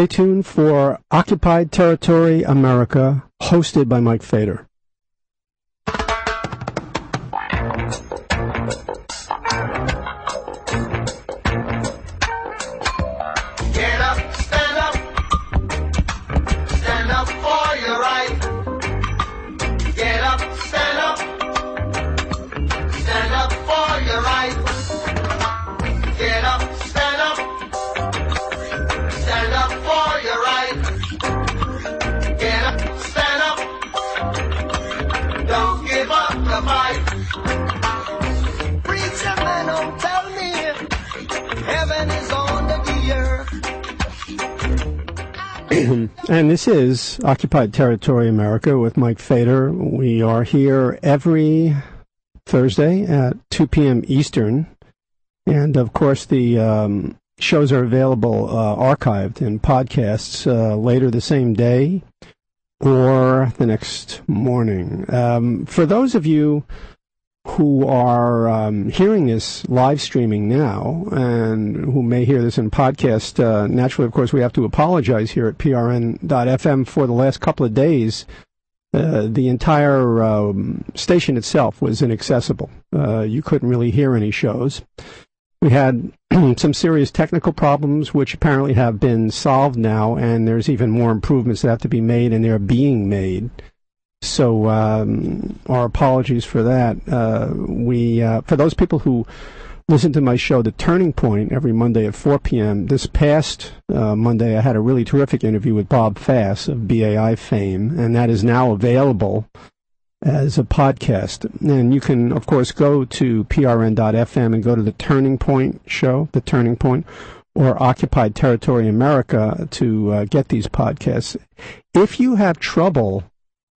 Stay tuned for Occupied Territory America, hosted by Mike Fader. And this is Occupied Territory America with Mike Fader. We are here every Thursday at 2 p.m. Eastern. And of course, the um, shows are available uh, archived in podcasts uh, later the same day or the next morning. Um, for those of you who are um, hearing this live streaming now and who may hear this in podcast, uh, naturally, of course, we have to apologize here at prn.fm for the last couple of days. Uh, the entire um, station itself was inaccessible. Uh, you couldn't really hear any shows. We had some serious technical problems, which apparently have been solved now, and there's even more improvements that have to be made, and they're being made. So um, our apologies for that. Uh, we uh, for those people who listen to my show, The Turning Point, every Monday at 4 p.m. This past uh, Monday, I had a really terrific interview with Bob Fass of BAI fame, and that is now available as a podcast. And you can, of course, go to prn.fm and go to the Turning Point show, The Turning Point, or Occupied Territory America to uh, get these podcasts. If you have trouble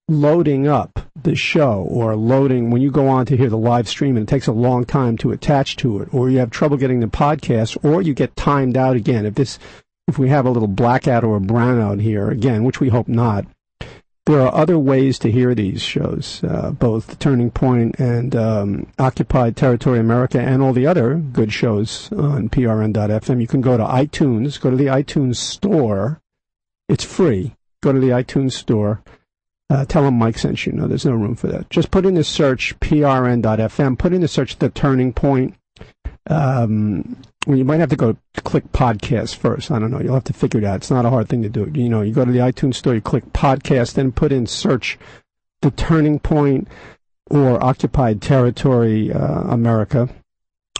loading up the show or loading when you go on to hear the live stream and it takes a long time to attach to it or you have trouble getting the podcast or you get timed out again. If this if we have a little blackout or a brownout here again which we hope not there are other ways to hear these shows uh, both turning point and um, occupied territory america and all the other good shows on prn.fm you can go to itunes go to the itunes store. It's free. Go to the itunes store uh, tell them Mike sent you. No, there's no room for that. Just put in the search prn.fm. Put in the search the turning point. Um, well, you might have to go click podcast first. I don't know. You'll have to figure it out. It's not a hard thing to do. You know, you go to the iTunes store, you click podcast, then put in search the turning point or occupied territory uh, America.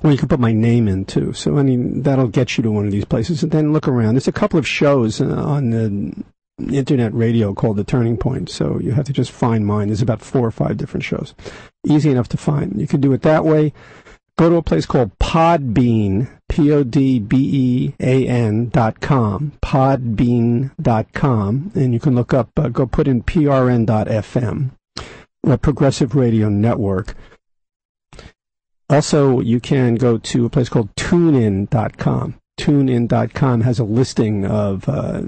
Or you can put my name in too. So I mean that'll get you to one of these places, and then look around. There's a couple of shows uh, on the internet radio called The Turning Point. So you have to just find mine. There's about four or five different shows. Easy enough to find. You can do it that way. Go to a place called Podbean, P-O-D-B-E-A-N dot com, podbean dot com, and you can look up, uh, go put in PRN dot FM, Progressive Radio Network. Also, you can go to a place called TuneIn.com. TuneIn.com has a listing of uh,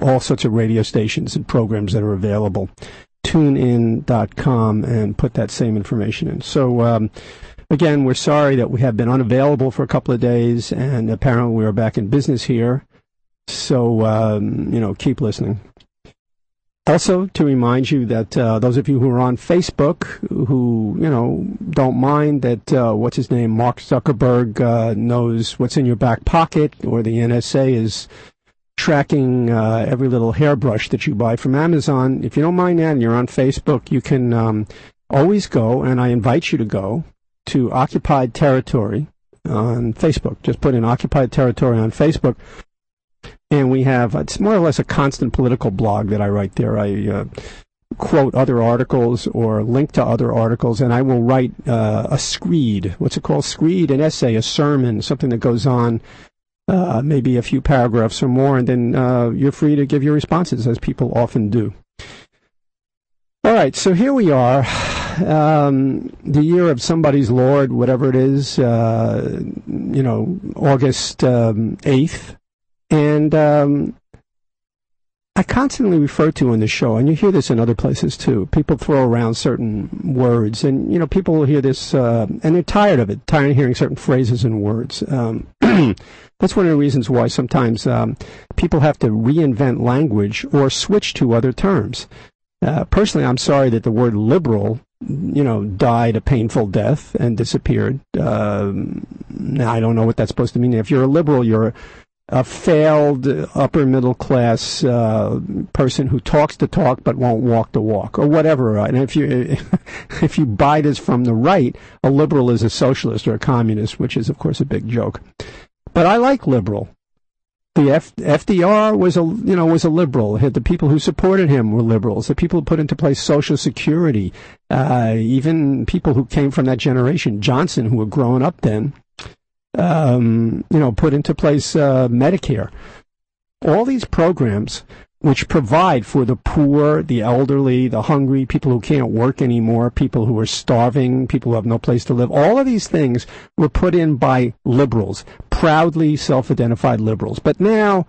all sorts of radio stations and programs that are available. TuneIn.com and put that same information in. So, um, again, we're sorry that we have been unavailable for a couple of days, and apparently we are back in business here. So, um, you know, keep listening. Also, to remind you that uh, those of you who are on Facebook, who you know don't mind that uh, what's his name, Mark Zuckerberg, uh, knows what's in your back pocket, or the NSA is tracking uh, every little hairbrush that you buy from Amazon. If you don't mind that, and you're on Facebook, you can um, always go, and I invite you to go to Occupied Territory on Facebook. Just put in Occupied Territory on Facebook and we have it's more or less a constant political blog that I write there. I uh, quote other articles or link to other articles, and I will write uh, a screed. What's it called? Screed, an essay, a sermon, something that goes on. Uh, maybe a few paragraphs or more, and then uh, you're free to give your responses, as people often do. All right, so here we are, um, the year of somebody's Lord, whatever it is, uh, you know, August um, 8th, and um, I constantly refer to in the show, and you hear this in other places too. People throw around certain words, and you know, people will hear this, uh, and they're tired of it, tired of hearing certain phrases and words. Um, that's one of the reasons why sometimes um, people have to reinvent language or switch to other terms. Uh, personally, I'm sorry that the word liberal, you know, died a painful death and disappeared. Uh, I don't know what that's supposed to mean. If you're a liberal, you're a failed upper middle class uh, person who talks the talk but won't walk the walk, or whatever. And if you if you buy this from the right, a liberal is a socialist or a communist, which is of course a big joke. But I like liberal. The F- FDR was a you know was a liberal. The people who supported him were liberals. The people who put into place Social Security, uh, even people who came from that generation, Johnson, who were growing up then, um, you know, put into place uh, Medicare. All these programs which provide for the poor, the elderly, the hungry, people who can't work anymore, people who are starving, people who have no place to live. All of these things were put in by liberals, proudly self-identified liberals. But now,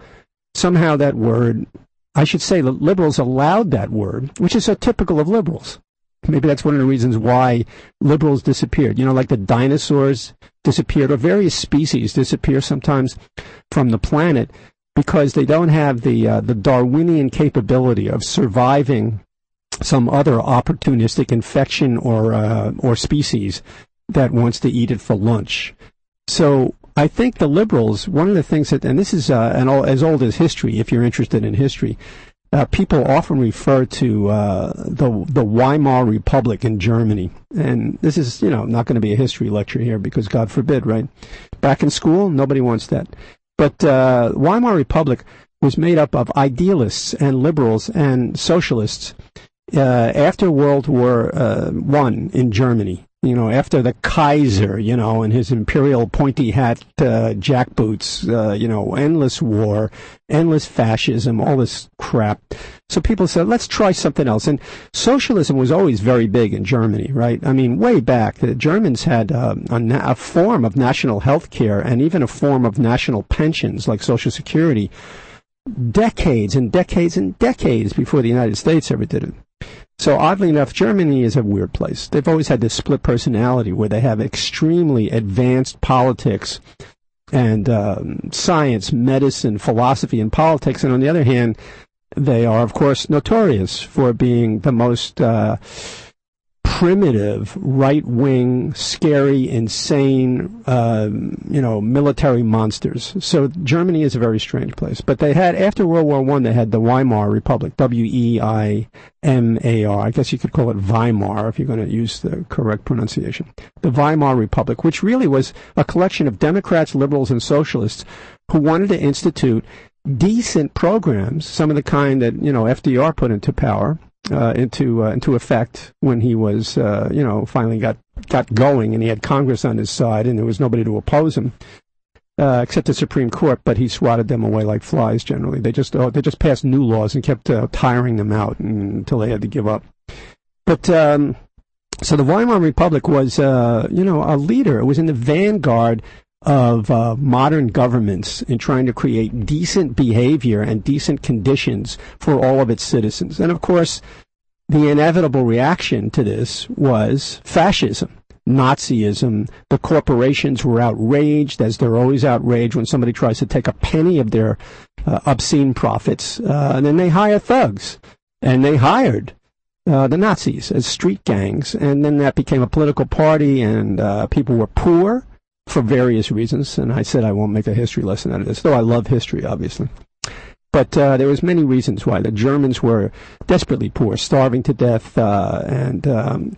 somehow that word, I should say, the liberals allowed that word, which is so typical of liberals. Maybe that's one of the reasons why liberals disappeared. You know, like the dinosaurs disappeared, or various species disappear sometimes from the planet because they don't have the uh, the Darwinian capability of surviving some other opportunistic infection or uh, or species that wants to eat it for lunch. So I think the liberals, one of the things that, and this is uh, an, as old as history, if you're interested in history, uh, people often refer to uh, the the Weimar Republic in Germany, and this is you know not going to be a history lecture here because God forbid, right? Back in school, nobody wants that. But uh, Weimar Republic was made up of idealists and liberals and socialists uh, after World War uh, One in Germany you know, after the Kaiser, you know, and his imperial pointy hat uh, jackboots, uh, you know, endless war, endless fascism, all this crap. So people said, let's try something else. And socialism was always very big in Germany, right? I mean, way back, the Germans had um, a, a form of national health care and even a form of national pensions like Social Security decades and decades and decades before the United States ever did it. So oddly enough, Germany is a weird place. They've always had this split personality where they have extremely advanced politics and um, science, medicine, philosophy, and politics, and on the other hand, they are, of course, notorious for being the most uh, primitive, right wing, scary, insane, um, you know, military monsters. So Germany is a very strange place. But they had after World War One, they had the Weimar Republic, W E I M A R. I guess you could call it Weimar if you're going to use the correct pronunciation. The Weimar Republic, which really was a collection of Democrats, liberals, and socialists who wanted to institute decent programs, some of the kind that you know FDR put into power uh, into uh, into effect when he was uh, you know finally got got going and he had Congress on his side and there was nobody to oppose him uh, except the Supreme Court, but he swatted them away like flies. Generally, they just oh, they just passed new laws and kept uh, tiring them out until they had to give up. But um, so the Weimar Republic was uh, you know a leader. It was in the vanguard of uh, modern governments in trying to create decent behavior and decent conditions for all of its citizens. And of course, the inevitable reaction to this was fascism. Nazism. The corporations were outraged, as they're always outraged when somebody tries to take a penny of their uh, obscene profits. Uh, and then they hire thugs. And they hired uh, the Nazis as street gangs. And then that became a political party, and uh, people were poor for various reasons. And I said I won't make a history lesson out of this, though I love history, obviously. But uh, there was many reasons why the Germans were desperately poor, starving to death, uh, and um,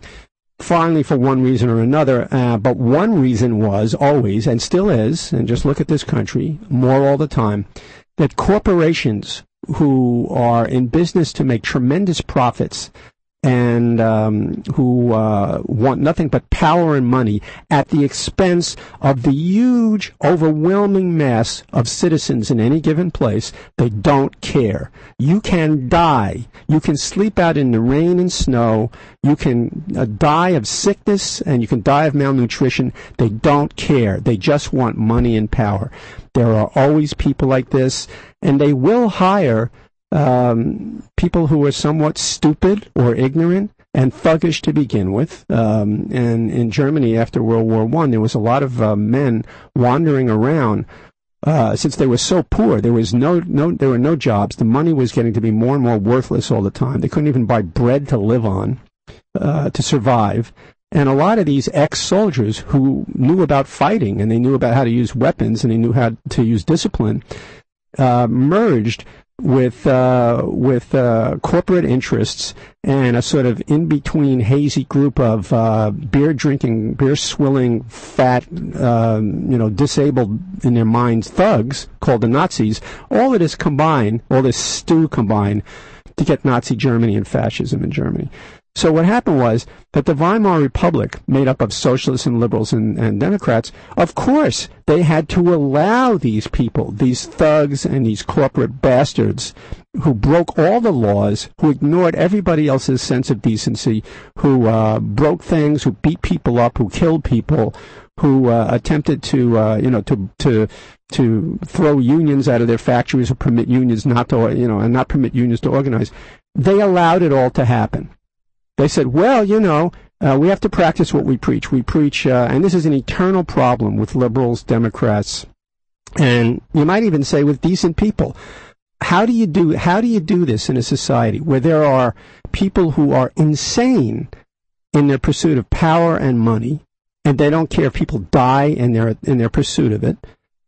finally, for one reason or another. Uh, but one reason was always, and still is, and just look at this country, more all the time, that corporations who are in business to make tremendous profits and um, who uh, want nothing but power and money at the expense of the huge, overwhelming mass of citizens in any given place. They don't care. You can die. You can sleep out in the rain and snow. You can uh, die of sickness and you can die of malnutrition. They don't care. They just want money and power. There are always people like this, and they will hire um, people who were somewhat stupid or ignorant and thuggish to begin with. Um, and in Germany after World War One, there was a lot of uh, men wandering around. Uh, since they were so poor, there was no, no, there were no jobs. The money was getting to be more and more worthless all the time. They couldn't even buy bread to live on, uh, to survive. And a lot of these ex-soldiers who knew about fighting and they knew about how to use weapons and they knew how to use discipline, uh, merged with uh, with uh, corporate interests and a sort of in between hazy group of uh, beer drinking, beer swilling, fat, um, you know, disabled in their minds thugs called the Nazis. All of this combined, all this stew combined, to get Nazi Germany and fascism in Germany. So what happened was that the Weimar Republic, made up of socialists and liberals and, and, Democrats, of course, they had to allow these people, these thugs and these corporate bastards, who broke all the laws, who ignored everybody else's sense of decency, who uh, broke things, who beat people up, who killed people, who uh, attempted to, uh, you know, to to to throw unions out of their factories or permit unions not to, you know, and not permit unions to organize. They allowed it all to happen. They said, well, you know, uh, we have to practice what we preach. We preach, uh, and this is an eternal problem with liberals, Democrats, and you might even say with decent people. How do you do, how do you do this in a society where there are people who are insane in their pursuit of power and money, and they don't care if people die in their, in their pursuit of it,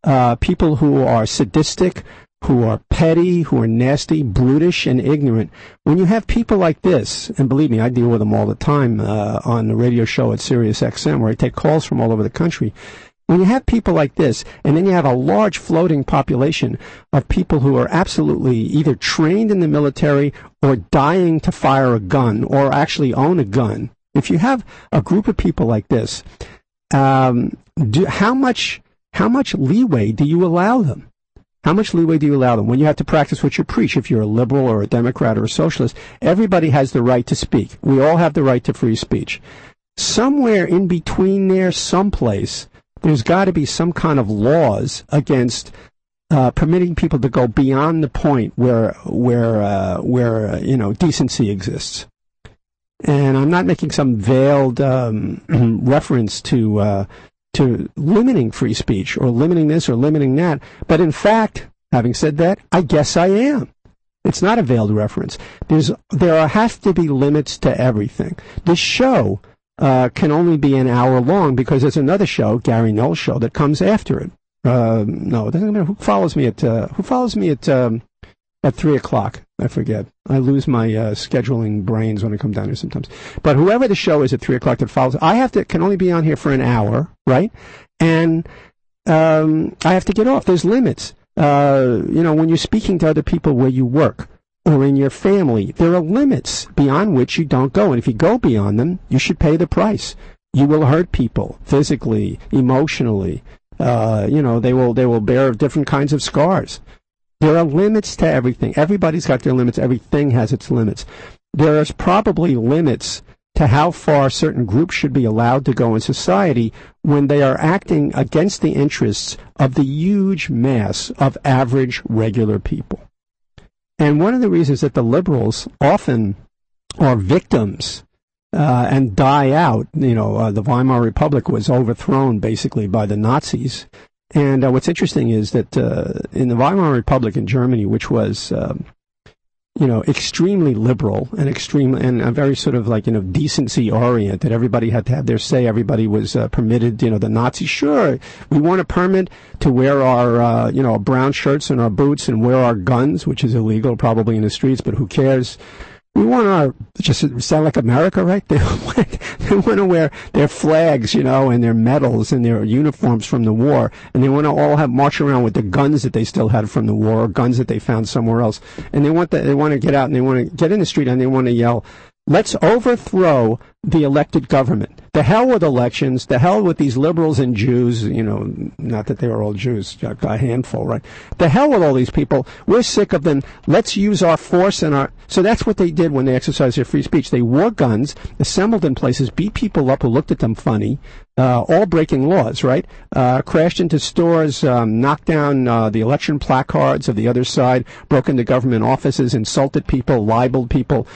uh, people who are sadistic, who are petty, who are nasty, brutish, and ignorant. When you have people like this, and believe me, I deal with them all the time uh, on the radio show at Sirius XM, where I take calls from all over the country. When you have people like this, and then you have a large floating population of people who are absolutely either trained in the military or dying to fire a gun or actually own a gun, if you have a group of people like this, um, do, how much how much leeway do you allow them? How much leeway do you allow them? When you have to practice what you preach, if you're a liberal or a Democrat or a socialist, everybody has the right to speak. We all have the right to free speech. Somewhere in between there, someplace, there's got to be some kind of laws against uh, permitting people to go beyond the point where where uh, where uh, you know decency exists. And I'm not making some veiled um, reference to uh, to limiting free speech or limiting this or limiting that. But in fact, having said that, I guess I am. It's not a veiled reference. There's, there have to be limits to everything. This show uh, can only be an hour long because there's another show, Gary Null's show, that comes after it. Uh, no, it doesn't matter who follows me at uh, who follows me at um, at three o'clock. I forget. I lose my uh, scheduling brains when I come down here sometimes. But whoever the show is at three o'clock that follows, I have to can only be on here for an hour, right? And um, I have to get off. There's limits. Uh, you know, when you're speaking to other people where you work or in your family, there are limits beyond which you don't go. And if you go beyond them, you should pay the price. You will hurt people physically, emotionally. Uh, you know, they will they will bear different kinds of scars. There are limits to everything. Everybody's got their limits. Everything has its limits. There is probably limits to how far certain groups should be allowed to go in society when they are acting against the interests of the huge mass of average, regular people. And one of the reasons that the liberals often are victims uh, and die out, you know, uh, the Weimar Republic was overthrown basically by the Nazis and uh, what's interesting is that uh, in the Weimar Republic in Germany, which was, um, you know, extremely liberal and extreme and a very sort of like you know decency oriented. Everybody had to have their say. Everybody was uh, permitted. You know, the Nazis. Sure, we want a permit to wear our uh, you know brown shirts and our boots and wear our guns, which is illegal probably in the streets, but who cares? We want our just sound like America, right? They want, they want to wear their flags, you know, and their medals and their uniforms from the war, and they want to all have march around with the guns that they still had from the war, or guns that they found somewhere else, and they want that they want to get out and they want to get in the street and they want to yell, "Let's overthrow the elected government." The hell with elections. The hell with these liberals and Jews. You know, not that they were all Jews, a handful, right? The hell with all these people. We're sick of them. Let's use our force and our. So that's what they did when they exercised their free speech. They wore guns, assembled in places, beat people up who looked at them funny, uh, all breaking laws, right? Uh, crashed into stores, um, knocked down uh, the election placards of the other side, broke into government offices, insulted people, libeled people.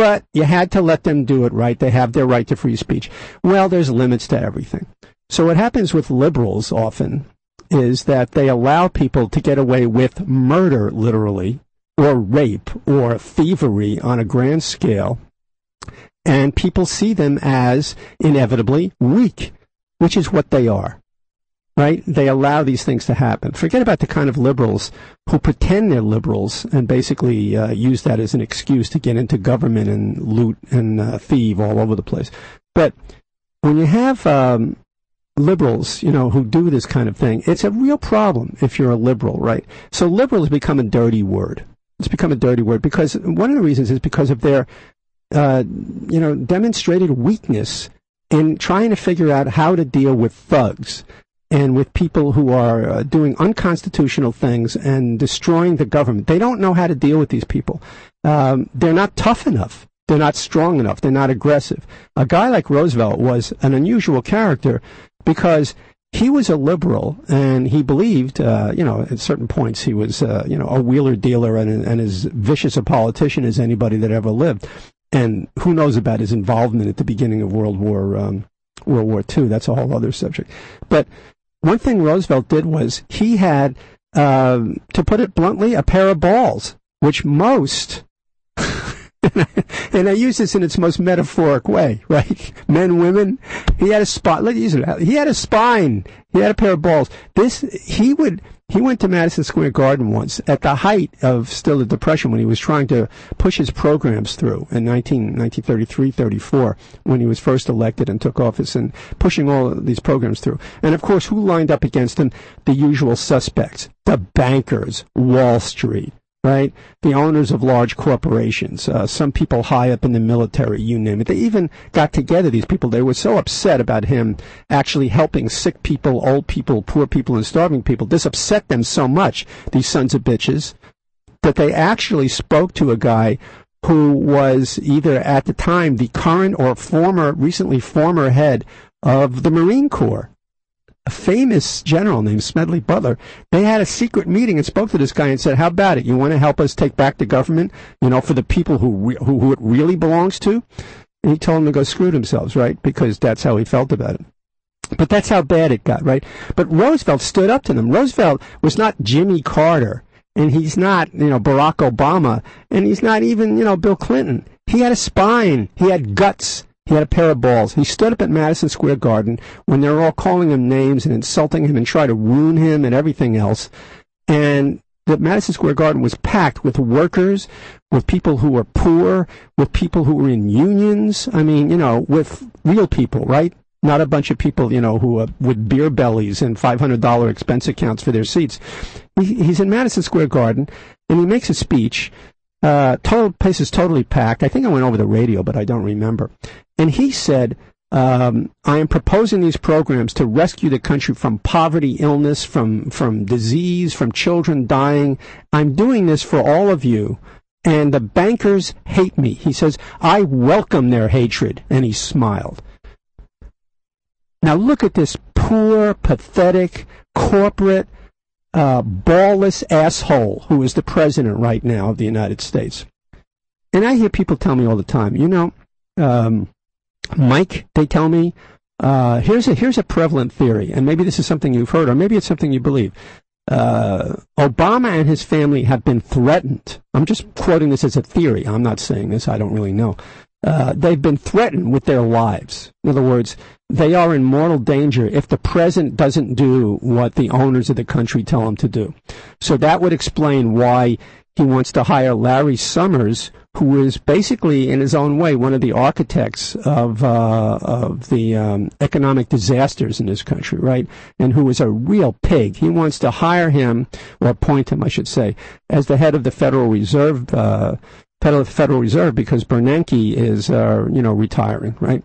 But you had to let them do it, right? They have their right to free speech. Well, there's limits to everything. So what happens with liberals often is that they allow people to get away with murder, literally, or rape, or thievery on a grand scale, and people see them as inevitably weak, which is what they are right? They allow these things to happen. Forget about the kind of liberals who pretend they're liberals and basically uh, use that as an excuse to get into government and loot and uh, thieve all over the place. But when you have um, liberals, you know, who do this kind of thing, it's a real problem if you're a liberal, right? So liberal has become a dirty word. It's become a dirty word because one of the reasons is because of their, uh, you know, demonstrated weakness in trying to figure out how to deal with thugs and with people who are uh, doing unconstitutional things and destroying the government. They don't know how to deal with these people. Um, they're not tough enough. They're not strong enough. They're not aggressive. A guy like Roosevelt was an unusual character because he was a liberal and he believed, uh, you know, at certain points he was, uh, you know, a wheeler dealer and, and as vicious a politician as anybody that ever lived. And who knows about his involvement at the beginning of World War um, World War II? That's a whole other subject. But one thing Roosevelt did was he had, uh, to put it bluntly, a pair of balls, which most, and I use this in its most metaphoric way, right? Men, women, he had a spot. Let's use it. He had a spine. He had a pair of balls. This he would he went to Madison Square Garden once at the height of still the Depression when he was trying to push his programs through in 19, 1933, 34, when he was first elected and took office and pushing all these programs through. And of course, who lined up against him? The usual suspects. The bankers, Wall Street, right? The owners of large corporations, uh, some people high up in the military, you name it. They even got together, these people. They were so upset about him actually helping sick people, old people, poor people, and starving people. This upset them so much, these sons of bitches, that they actually spoke to a guy who was either at the time the current or former, recently former head of the Marine Corps a famous general named Smedley Butler, they had a secret meeting and spoke to this guy and said, "How about it? You want to help us take back the government? You know, for the people who re- who, who it really belongs to." And he told them to go screw themselves, right? Because that's how he felt about it. But that's how bad it got, right? But Roosevelt stood up to them. Roosevelt was not Jimmy Carter, and he's not, you know, Barack Obama, and he's not even, you know, Bill Clinton. He had a spine. He had guts. He had a pair of balls. He stood up at Madison Square Garden when they were all calling him names and insulting him and trying to wound him and everything else. And the Madison Square Garden was packed with workers, with people who were poor, with people who were in unions. I mean, you know, with real people, right? Not a bunch of people, you know, who uh, with beer bellies and $500 expense accounts for their seats. He, he's in Madison Square Garden and he makes a speech. Uh, total place is totally packed. I think I went over the radio, but I don't remember. And he said, um, I am proposing these programs to rescue the country from poverty, illness, from, from disease, from children dying. I'm doing this for all of you. And the bankers hate me. He says, I welcome their hatred. And he smiled. Now look at this poor, pathetic, corporate, uh, ballless asshole who is the president right now of the United States. And I hear people tell me all the time, you know, um, Mike, they tell me, uh, here's a here's a prevalent theory, and maybe this is something you've heard, or maybe it's something you believe. Uh, Obama and his family have been threatened. I'm just quoting this as a theory. I'm not saying this. I don't really know. Uh, they've been threatened with their lives. In other words, they are in mortal danger if the president doesn't do what the owners of the country tell him to do. So that would explain why he wants to hire Larry Summers, who is basically, in his own way, one of the architects of uh, of the um, economic disasters in this country, right? And who is a real pig. He wants to hire him, or appoint him, I should say, as the head of the Federal Reserve. Uh, Federal Reserve because Bernanke is, uh, you know, retiring, right?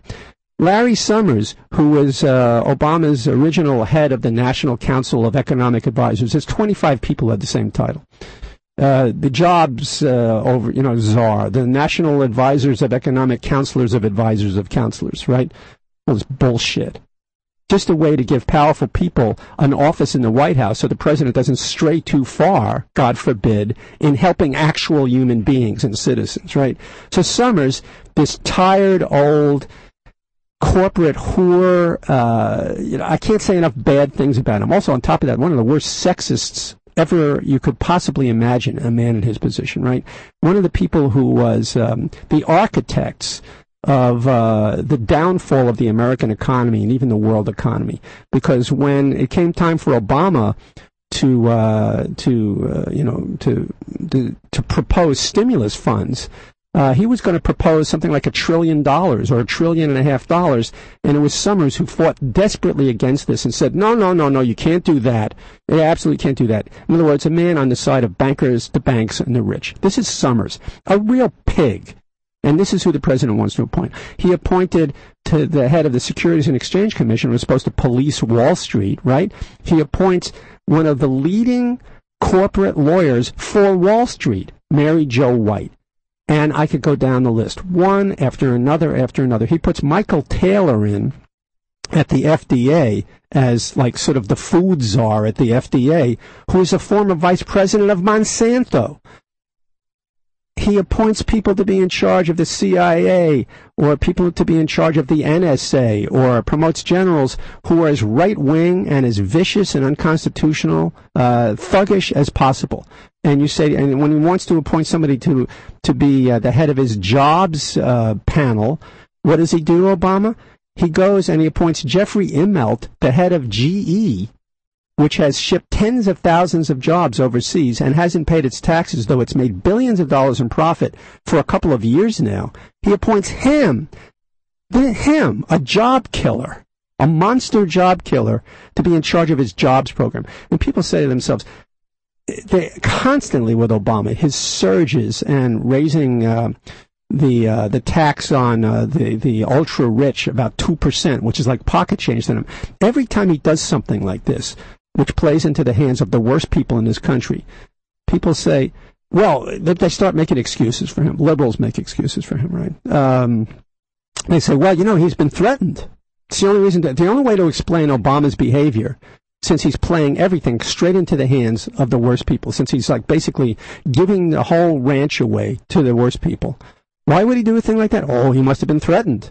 Larry Summers, who was uh, Obama's original head of the National Council of Economic Advisors, there's 25 people at the same title. Uh, the jobs uh, over, you know, czar, the National Advisors of Economic Counselors of Advisors of Counselors, right? Well, it's bullshit. Just a way to give powerful people an office in the White House so the president doesn't stray too far, God forbid, in helping actual human beings and citizens, right? So Summers, this tired old, corporate whore. Uh, you know, I can't say enough bad things about him. Also, on top of that, one of the worst sexists ever you could possibly imagine a man in his position, right? One of the people who was um, the architects of uh, the downfall of the American economy and even the world economy. Because when it came time for Obama to uh, to uh, you know to, to to propose stimulus funds, uh, he was going to propose something like a trillion dollars or a trillion and a half dollars, and it was Summers who fought desperately against this and said, "No, no, no, no, you can't do that. You absolutely can't do that." In other words, a man on the side of bankers, the banks, and the rich. This is Summers, a real pig. And this is who the president wants to appoint. He appointed to the head of the Securities and Exchange Commission, was supposed to police Wall Street, right? He appoints one of the leading corporate lawyers for Wall Street, Mary Jo White. And I could go down the list, one after another after another. He puts Michael Taylor in at the FDA as like sort of the food czar at the FDA, who is a former vice president of Monsanto he appoints people to be in charge of the CIA or people to be in charge of the NSA or promotes generals who are as right wing and as vicious and unconstitutional, uh, thuggish as possible. And you say, and when he wants to appoint somebody to to be uh, the head of his jobs uh, panel, what does he do, Obama? He goes and he appoints Jeffrey Immelt, the head of GE, which has shipped tens of thousands of jobs overseas and hasn't paid its taxes, though it's made billions of dollars in profit for a couple of years now, he appoints him, him, a job killer, a monster job killer, to be in charge of his jobs program. And people say to themselves, they constantly with Obama, his surges and raising uh, the uh, the tax on uh, the the ultra rich about two percent, which is like pocket change to them. Every time he does something like this, which plays into the hands of the worst people in this country. People say, well, they start making excuses for him. Liberals make excuses for him, right? Um, they say, well, you know, he's been threatened. It's the only reason, the only way to explain Obama's behavior, since he's playing everything straight into the hands of the worst people, since he's like basically giving the whole ranch away to the worst people. Why would he do a thing like that? Oh, he must have been threatened.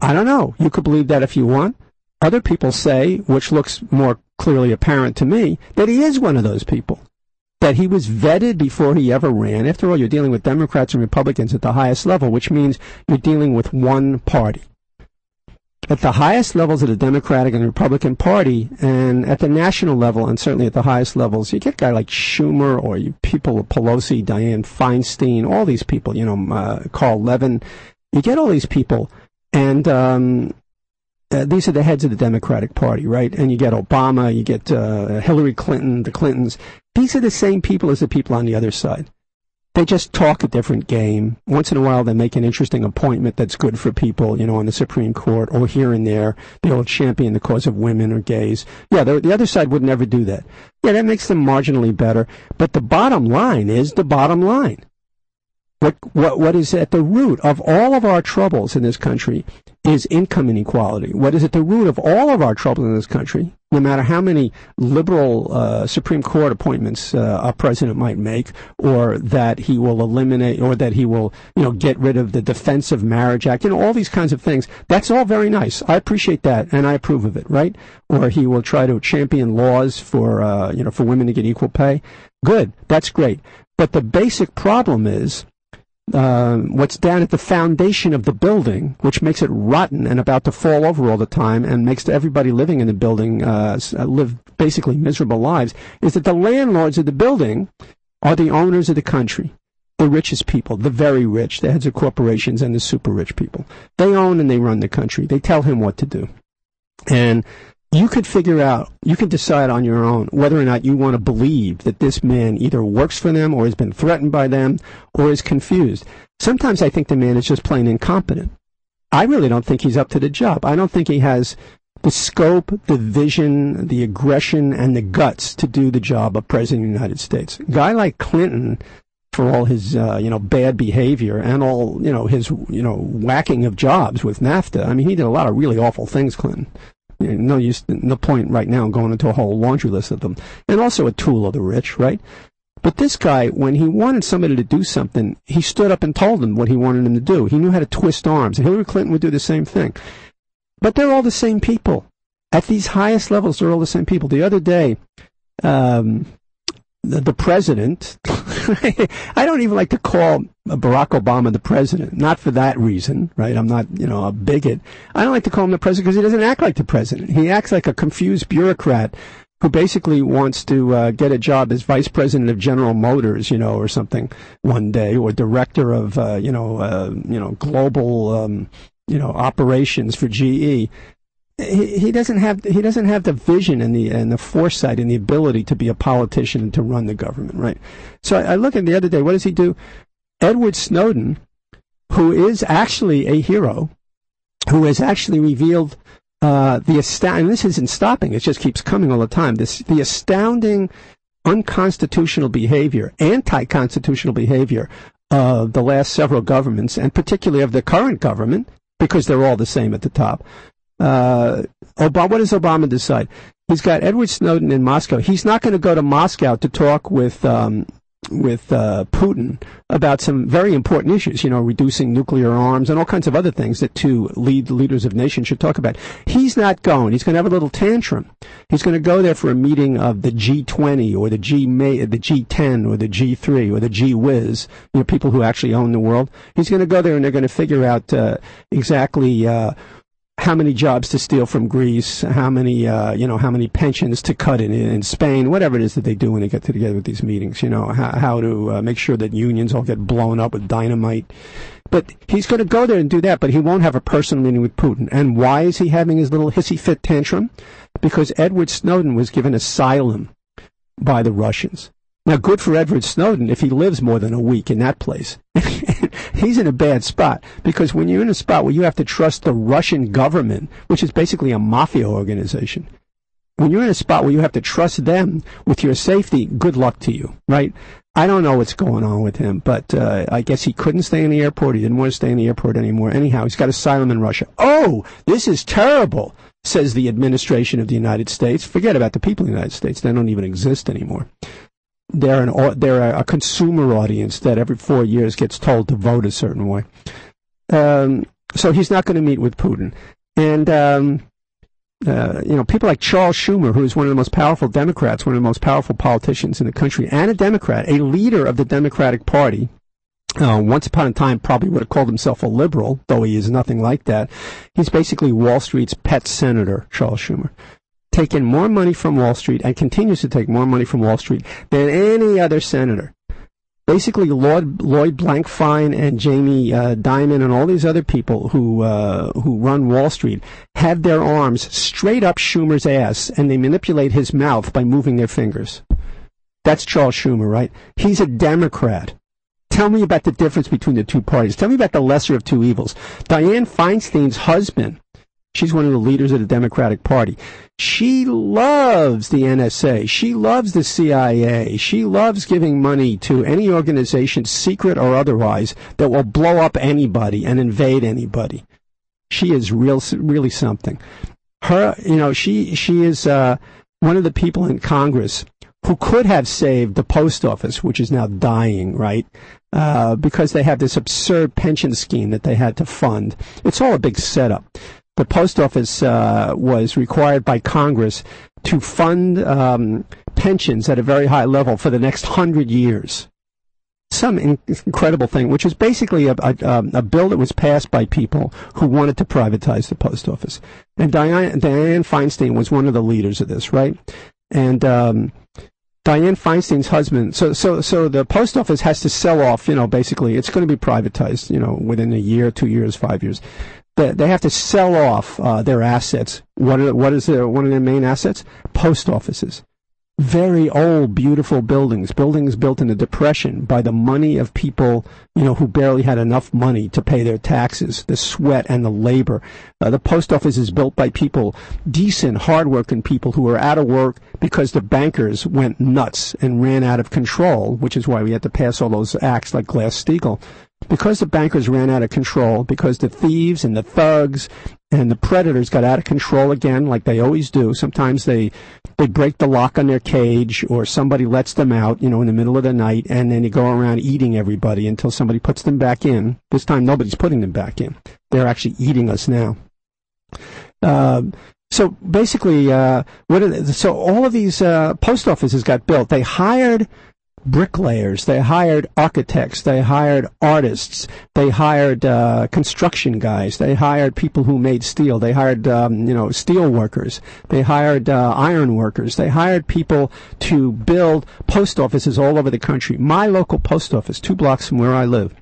I don't know. You could believe that if you want. Other people say, which looks more clearly apparent to me that he is one of those people. That he was vetted before he ever ran. After all, you're dealing with Democrats and Republicans at the highest level, which means you're dealing with one party. At the highest levels of the Democratic and Republican Party, and at the national level, and certainly at the highest levels, you get a guy like Schumer or you people, Pelosi, Dianne Feinstein, all these people, you know, uh, Carl Levin. You get all these people, and um, uh, these are the heads of the Democratic Party, right? And you get Obama, you get uh, Hillary Clinton, the Clintons. These are the same people as the people on the other side. They just talk a different game. Once in a while, they make an interesting appointment that's good for people, you know, on the Supreme Court or here and there. They'll champion the cause of women or gays. Yeah, the other side would never do that. Yeah, that makes them marginally better. But the bottom line is the bottom line. What, what, what is at the root of all of our troubles in this country is income inequality. What is at the root of all of our troubles in this country, no matter how many liberal uh, Supreme Court appointments uh, president might make, or that he will eliminate, or that he will, you know, get rid of the Defense of Marriage Act, you know, all these kinds of things. That's all very nice. I appreciate that, and I approve of it, right? Or he will try to champion laws for, uh, you know, for women to get equal pay. Good. That's great. But the basic problem is uh, what's down at the foundation of the building, which makes it rotten and about to fall over all the time, and makes everybody living in the building uh, uh, live basically miserable lives, is that the landlords of the building are the owners of the country, the richest people, the very rich, the heads of corporations, and the super rich people. They own and they run the country. They tell him what to do, and you could figure out, you could decide on your own whether or not you want to believe that this man either works for them or has been threatened by them or is confused. Sometimes I think the man is just plain incompetent. I really don't think he's up to the job. I don't think he has the scope, the vision, the aggression, and the guts to do the job of president of the United States. A guy like Clinton, for all his uh, you know bad behavior and all you know his you know whacking of jobs with NAFTA. I mean, he did a lot of really awful things, Clinton. No use, no point right now going into a whole laundry list of them. And also a tool of the rich, right? But this guy, when he wanted somebody to do something, he stood up and told them what he wanted them to do. He knew how to twist arms. Hillary Clinton would do the same thing. But they're all the same people. At these highest levels, they're all the same people. The other day, um, the, the president, I don't even like to call Barack Obama the president. Not for that reason, right? I'm not, you know, a bigot. I don't like to call him the president because he doesn't act like the president. He acts like a confused bureaucrat who basically wants to uh, get a job as vice president of General Motors, you know, or something one day, or director of, uh, you know, uh, you know, global, um, you know, operations for GE. He, doesn't have he doesn't have the vision and the and the foresight and the ability to be a politician and to run the government, right? So I, I look at the other day. What does he do? Edward Snowden, who is actually a hero, who has actually revealed uh, the astounding, this isn't stopping, it just keeps coming all the time. This, the astounding unconstitutional behavior, anti-constitutional behavior of the last several governments, and particularly of the current government, because they're all the same at the top. Uh, Obama, what does Obama decide? He's got Edward Snowden in Moscow. He's not going to go to Moscow to talk with um, with uh, Putin about some very important issues, you know, reducing nuclear arms and all kinds of other things that two lead leaders of nations should talk about. He's not going. He's going to have a little tantrum. He's going to go there for a meeting of the G20 or the G the G10 or the G3 or the G Whiz, you know, people who actually own the world. He's going to go there and they're going to figure out uh, exactly. Uh, how many jobs to steal from Greece, how many, uh, you know, how many pensions to cut in, in Spain, whatever it is that they do when they get together with these meetings, you know, how, how to uh, make sure that unions all get blown up with dynamite. But he's going to go there and do that, but he won't have a personal meeting with Putin. And why is he having his little hissy fit tantrum? Because Edward Snowden was given asylum by the Russians. Now, good for Edward Snowden if he lives more than a week in that place. He's in a bad spot because when you're in a spot where you have to trust the Russian government, which is basically a mafia organization, when you're in a spot where you have to trust them with your safety, good luck to you, right? I don't know what's going on with him, but uh, I guess he couldn't stay in the airport. He didn't want to stay in the airport anymore. Anyhow, he's got asylum in Russia. Oh, this is terrible, says the administration of the United States. Forget about the people of the United States. They don't even exist anymore they're an they're a consumer audience that every four years gets told to vote a certain way. Um, so he's not going to meet with Putin, and um, uh, you know people like Charles Schumer, who is one of the most powerful Democrats, one of the most powerful politicians in the country, and a Democrat, a leader of the Democratic Party. Uh, once upon a time, probably would have called himself a liberal, though he is nothing like that. He's basically Wall Street's pet senator, Charles Schumer taken more money from Wall Street and continues to take more money from Wall Street than any other senator. Basically, Lloyd, Lloyd Blankfein and Jamie uh, Dimon and all these other people who uh, who run Wall Street have their arms straight up Schumer's ass, and they manipulate his mouth by moving their fingers. That's Charles Schumer, right? He's a Democrat. Tell me about the difference between the two parties. Tell me about the lesser of two evils. Dianne Feinstein's husband She's one of the leaders of the Democratic Party. She loves the NSA. She loves the CIA. She loves giving money to any organization, secret or otherwise, that will blow up anybody and invade anybody. She is real, really something. Her, you know, she she is uh, one of the people in Congress who could have saved the post office, which is now dying, right? Uh, because they have this absurd pension scheme that they had to fund. It's all a big setup the post office uh, was required by Congress to fund um, pensions at a very high level for the next hundred years. Some in- incredible thing, which is basically a, a, um, a, bill that was passed by people who wanted to privatize the post office. And Diane, Dianne Feinstein was one of the leaders of this, right? And um, Dianne Feinstein's husband. So, so, so the post office has to sell off. You know, basically, it's going to be privatized. You know, within a year, two years, five years they have to sell off uh, their assets. What are, what is their one of their main assets? Post offices. very old, beautiful buildings, buildings built in the Depression by the money of people, you know, who barely had enough money to pay their taxes, the sweat and the labor. Uh, the post office is built by people, decent, hardworking people who are out of work because the bankers went nuts and ran out of control, which is why we had to pass all those acts like Glass-Steagall because the bankers ran out of control, because the thieves and the thugs and the predators got out of control again, like they always do. Sometimes they they break the lock on their cage, or somebody lets them out, you know, in the middle of the night, and then they go around eating everybody until somebody puts them back in. This time, nobody's putting them back in; they're actually eating us now. Uh, so basically, uh, what? Are, so all of these uh, post offices got built. They hired bricklayers, they hired architects, they hired artists, they hired uh, construction guys, they hired people who made steel, they hired um, you know steel workers, they hired uh, iron workers, they hired people to build post offices all over the country. My local post office, two blocks from where I live,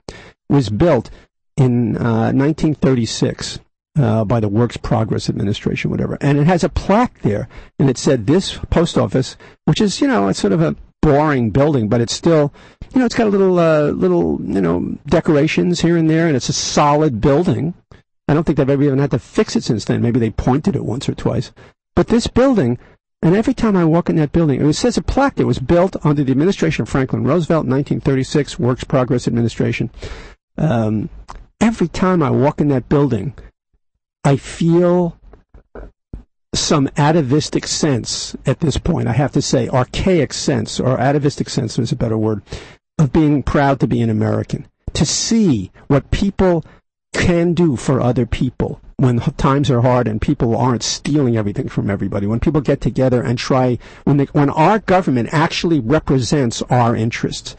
was built in uh, 1936. Uh, by the Works Progress Administration, whatever. And it has a plaque there, and it said this post office, which is, you know, it's sort of a boring building, but it's still, you know, it's got a little, uh, little, you know, decorations here and there, and it's a solid building. I don't think they've ever even had to fix it since then. Maybe they pointed it once or twice. But this building, and every time I walk in that building, it says a plaque that was built under the administration of Franklin Roosevelt, 1936, Works Progress Administration. Um, every time I walk in that building, I feel some atavistic sense at this point, I have to say, archaic sense, or atavistic sense is a better word, of being proud to be an American. To see what people can do for other people when times are hard and people aren't stealing everything from everybody. When people get together and try, when, they, when our government actually represents our interests.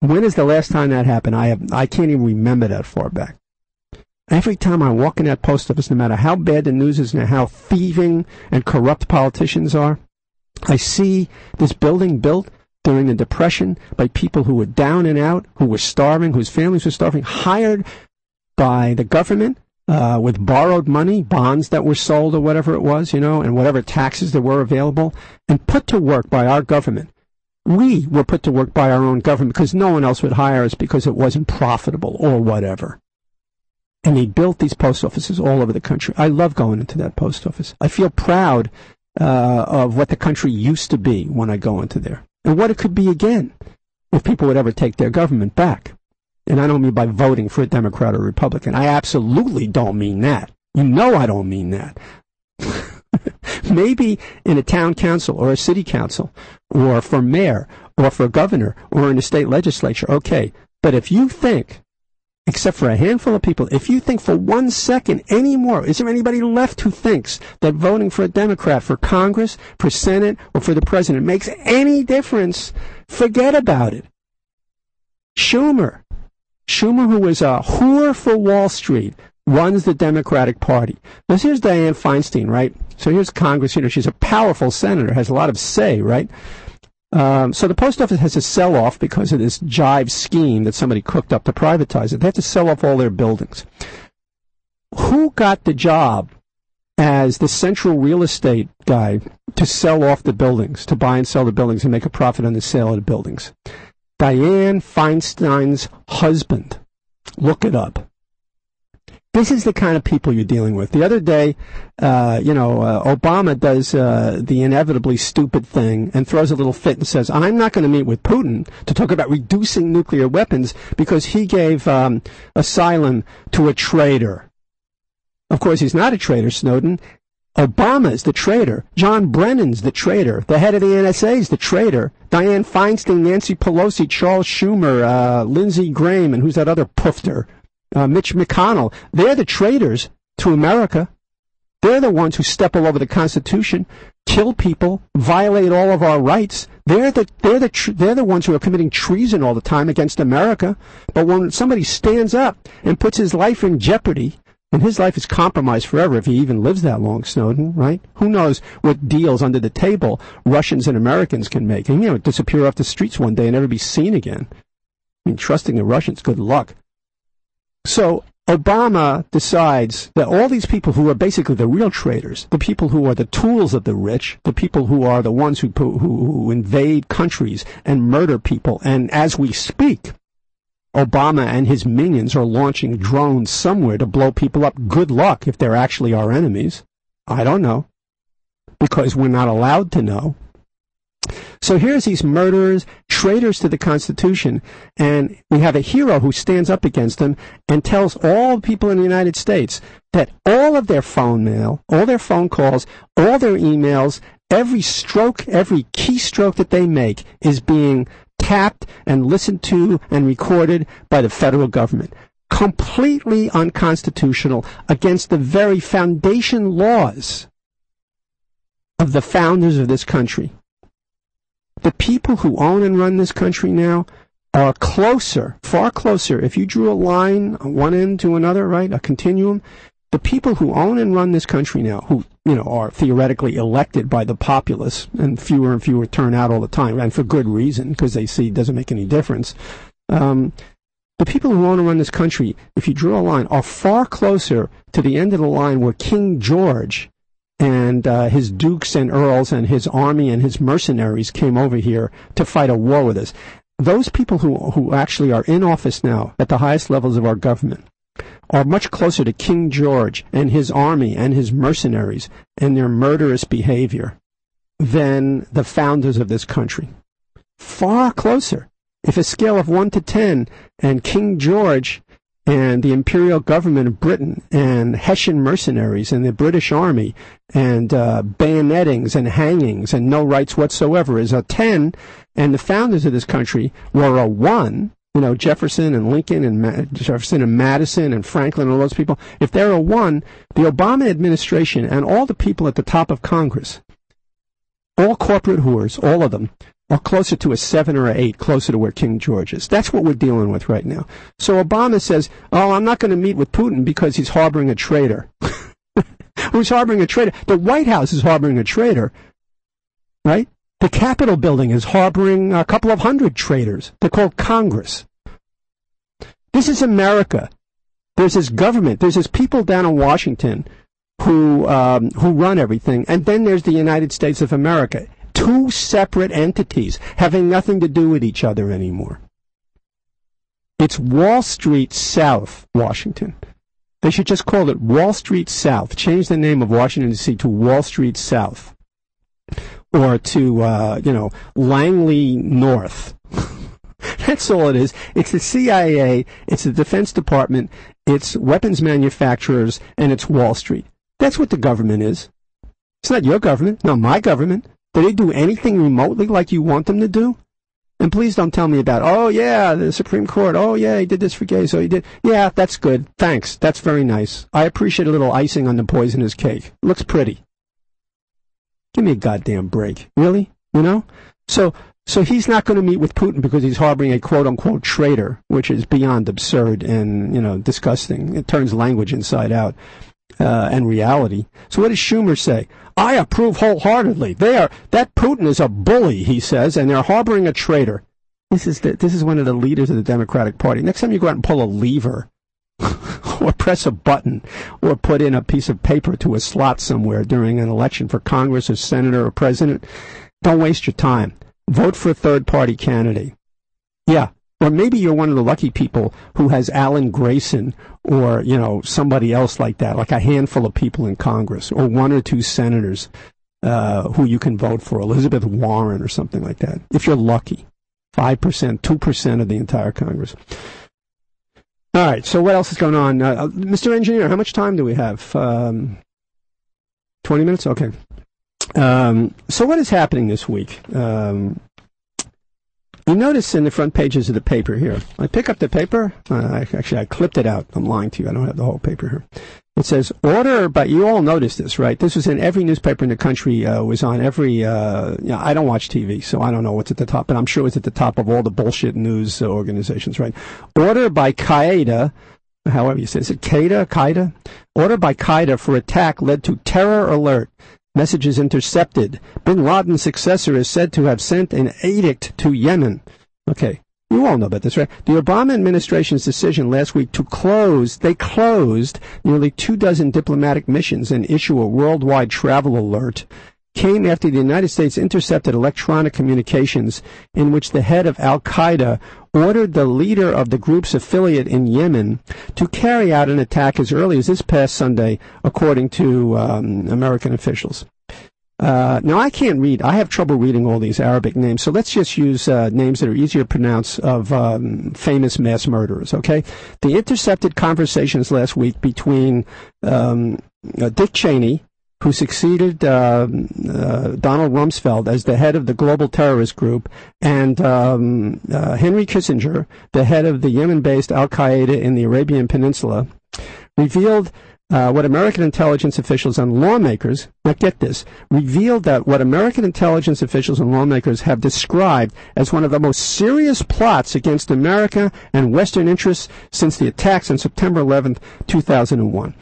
When is the last time that happened? I have, I can't even remember that far back. Every time I walk in that post office, no matter how bad the news is and how thieving and corrupt politicians are, I see this building built during the Depression by people who were down and out, who were starving, whose families were starving, hired by the government uh, with borrowed money, bonds that were sold or whatever it was, you know, and whatever taxes that were available, and put to work by our government. We were put to work by our own government because no one else would hire us because it wasn't profitable or whatever and they built these post offices all over the country. I love going into that post office. I feel proud uh, of what the country used to be when I go into there, and what it could be again if people would ever take their government back. And I don't mean by voting for a Democrat or Republican. I absolutely don't mean that. You know I don't mean that. Maybe in a town council or a city council or for mayor or for governor or in a state legislature, okay. But if you think except for a handful of people, if you think for one second anymore, is there anybody left who thinks that voting for a Democrat for Congress, for Senate, or for the president makes any difference? Forget about it. Schumer, Schumer, who is a whore for Wall Street, runs the Democratic Party. Now, here's Dianne Feinstein, right? So here's Congress. You know, she's a powerful senator, has a lot of say, right? Um, so the post office has to sell off because of this jive scheme that somebody cooked up to privatize it. They have to sell off all their buildings. Who got the job as the central real estate guy to sell off the buildings, to buy and sell the buildings and make a profit on the sale of the buildings? Dianne Feinstein's husband. Look it up. This is the kind of people you're dealing with. The other day, uh, you know, uh, Obama does uh, the inevitably stupid thing and throws a little fit and says, "I'm not going to meet with Putin to talk about reducing nuclear weapons because he gave um, asylum to a traitor." Of course, he's not a traitor, Snowden. Obama's the traitor. John Brennan's the traitor. The head of the NSA's the traitor. Dianne Feinstein, Nancy Pelosi, Charles Schumer, uh, Lindsey Graham, and who's that other poofter? Uh, Mitch McConnell. They're the traitors to America. They're the ones who step all over the Constitution, kill people, violate all of our rights. They're the they're the tr- they're the ones who are committing treason all the time against America. But when somebody stands up and puts his life in jeopardy, and his life is compromised forever if he even lives that long, Snowden, right? Who knows what deals under the table Russians and Americans can make? And, you know, disappear off the streets one day and never be seen again. I mean, trusting the Russians, good luck. So Obama decides that all these people who are basically the real traitors, the people who are the tools of the rich, the people who are the ones who, who, who invade countries and murder people, and as we speak, Obama and his minions are launching drones somewhere to blow people up. Good luck if they're actually our enemies. I don't know. Because we're not allowed to know. So here's these murderers, traitors to the Constitution, and we have a hero who stands up against them and tells all the people in the United States that all of their phone mail, all their phone calls, all their emails, every stroke, every keystroke that they make is being tapped and listened to and recorded by the federal government. Completely unconstitutional against the very foundation laws of the founders of this country the people who own and run this country now are closer, far closer. If you drew a line one end to another, right, a continuum, the people who own and run this country now, who you know are theoretically elected by the populace, and fewer and fewer turn out all the time, and for good reason, because they see it doesn't make any difference. Um, the people who own and run this country, if you drew a line, are far closer to the end of the line where King George and uh, his dukes and earls and his army and his mercenaries came over here to fight a war with us. Those people who, who actually are in office now at the highest levels of our government are much closer to King George and his army and his mercenaries and their murderous behavior than the founders of this country. Far closer. If a scale of 1 to 10 and King George and the imperial government of Britain and Hessian mercenaries and the British army and uh, bayonettings and hangings and no rights whatsoever is a 10 and the founders of this country were a 1 you know Jefferson and Lincoln and Ma- Jefferson and Madison and Franklin and all those people. If they're a 1 the Obama administration and all the people at the top of Congress all corporate whores all of them closer to a seven or an eight, closer to where King George is. That's what we're dealing with right now. So Obama says, "Oh, I'm not going to meet with Putin because he's harboring a traitor." Who's harboring a traitor? The White House is harboring a traitor, right? The Capitol building is harboring a couple of hundred traitors. They're called Congress. This is America. There's this government. There's this people down in Washington who um, who run everything, and then there's the United States of America two separate entities having nothing to do with each other anymore. It's Wall Street South, Washington. They should just call it Wall Street South. Change the name of Washington D.C. to Wall Street South, or to uh, you know Langley North. That's all it is. It's the CIA, it's the Defense Department, it's weapons manufacturers, and it's Wall Street. That's what the government is. It's not your government, not my government. Do they do anything remotely like you want them to do? And please don't tell me about, oh yeah, the Supreme Court, oh yeah, he did this for gays, so he did. Yeah, that's good. Thanks. That's very nice. I appreciate a little icing on the poisonous cake. Looks pretty. Give me a goddamn break. Really? You know? So, so he's not going to meet with Putin because he's harboring a quote unquote traitor, which is beyond absurd and, you know, disgusting. It turns language inside out uh, and reality. So what does Schumer say? I approve wholeheartedly. They are that Putin is a bully, he says, and they're harboring a traitor. This is the, this is one of the leaders of the Democratic Party. Next time you go out and pull a lever, or press a button, or put in a piece of paper to a slot somewhere during an election for Congress or senator or president, don't waste your time. Vote for a third party candidate. Yeah, or maybe you're one of the lucky people who has Alan Grayson or, you know, somebody else like that, like a handful of people in Congress or one or two senators uh, who you can vote for, Elizabeth Warren or something like that, if you're lucky. 5%, 2% of the entire Congress. All right, so what else is going on? Uh, uh Mr. Engineer, how much time do we have? Um, 20 minutes? Okay. Um, so what is happening this week? Um, you notice in the front pages of the paper here, I pick up the paper. Uh, I, actually, I clipped it out. I'm lying to you. I don't have the whole paper here. It says order, but you all noticed this, right? This was in every newspaper in the country. Uh, was on every. Uh, you know, I don't watch TV, so I don't know what's at the top, but I'm sure it's at the top of all the bullshit news organizations, right? Order by Qaeda, however you say, is it Qaeda? Qaeda? Order by Qaeda for attack led to terror alert. Messages intercepted. Bin Laden's successor is said to have sent an edict to Yemen. Okay. You all know about this, right? The Obama administration's decision last week to close, they closed nearly two dozen diplomatic missions and issue a worldwide travel alert came after the United States intercepted electronic communications in which the head of Al Qaeda ordered the leader of the group's affiliate in Yemen to carry out an attack as early as this past Sunday, according to um, American officials. Uh, now I can't read. I have trouble reading all these Arabic names, so let's just use uh, names that are easier to pronounce of um, famous mass murderers. Okay, the intercepted conversations last week between um, uh, Dick Cheney, who succeeded uh, uh, Donald Rumsfeld as the head of the global terrorist group, and um, uh, Henry Kissinger, the head of the Yemen-based Al Qaeda in the Arabian Peninsula, revealed. Uh, what American intelligence officials and lawmakers, now get this, revealed that what American intelligence officials and lawmakers have described as one of the most serious plots against America and Western interests since the attacks on September 11th, 2001.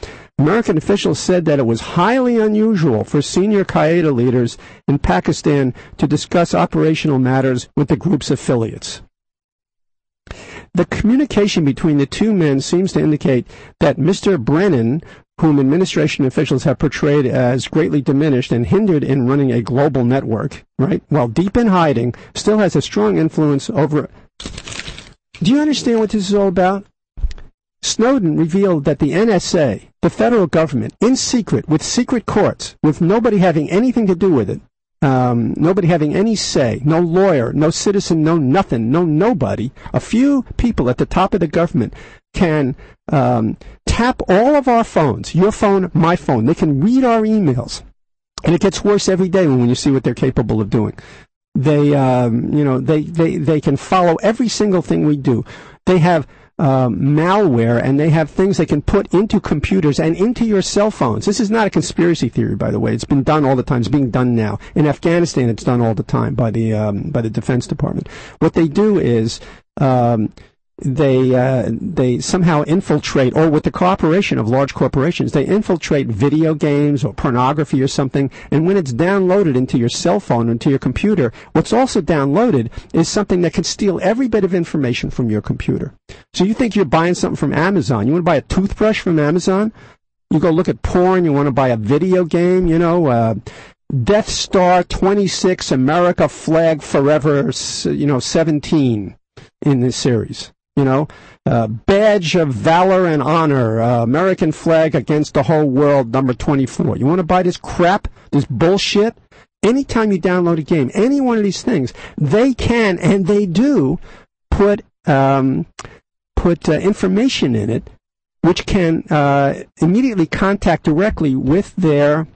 American officials said that it was highly unusual for senior Qaeda leaders in Pakistan to discuss operational matters with the group's affiliates. The communication between the two men seems to indicate that Mr. Brennan, whom administration officials have portrayed as greatly diminished and hindered in running a global network, right, while deep in hiding, still has a strong influence over. Do you understand what this is all about? Snowden revealed that the NSA, the federal government, in secret, with secret courts, with nobody having anything to do with it, um, nobody having any say, no lawyer, no citizen, no nothing, no nobody, a few people at the top of the government can um, tap all of our phones, your phone, my phone. They can read our emails. And it gets worse every day when you see what they're capable of doing. They, um, you know, they, they, they can follow every single thing we do. They have um, malware and they have things they can put into computers and into your cell phones. This is not a conspiracy theory, by the way. It's been done all the time. It's being done now. In Afghanistan, it's done all the time by the um, by the Defense Department. What they do is um, they uh, they somehow infiltrate, or with the cooperation of large corporations, they infiltrate video games or pornography or something. And when it's downloaded into your cell phone, or into your computer, what's also downloaded is something that can steal every bit of information from your computer. So you think you're buying something from Amazon? You want to buy a toothbrush from Amazon? You go look at porn. You want to buy a video game? You know. Uh, Death Star 26 America flag forever, you know, 17 in this series. You know, uh, badge of valor and honor, uh, American flag against the whole world, number 24. You want to buy this crap, this bullshit? Anytime you download a game, any one of these things, they can and they do put um, put uh, information in it, which can uh, immediately contact directly with their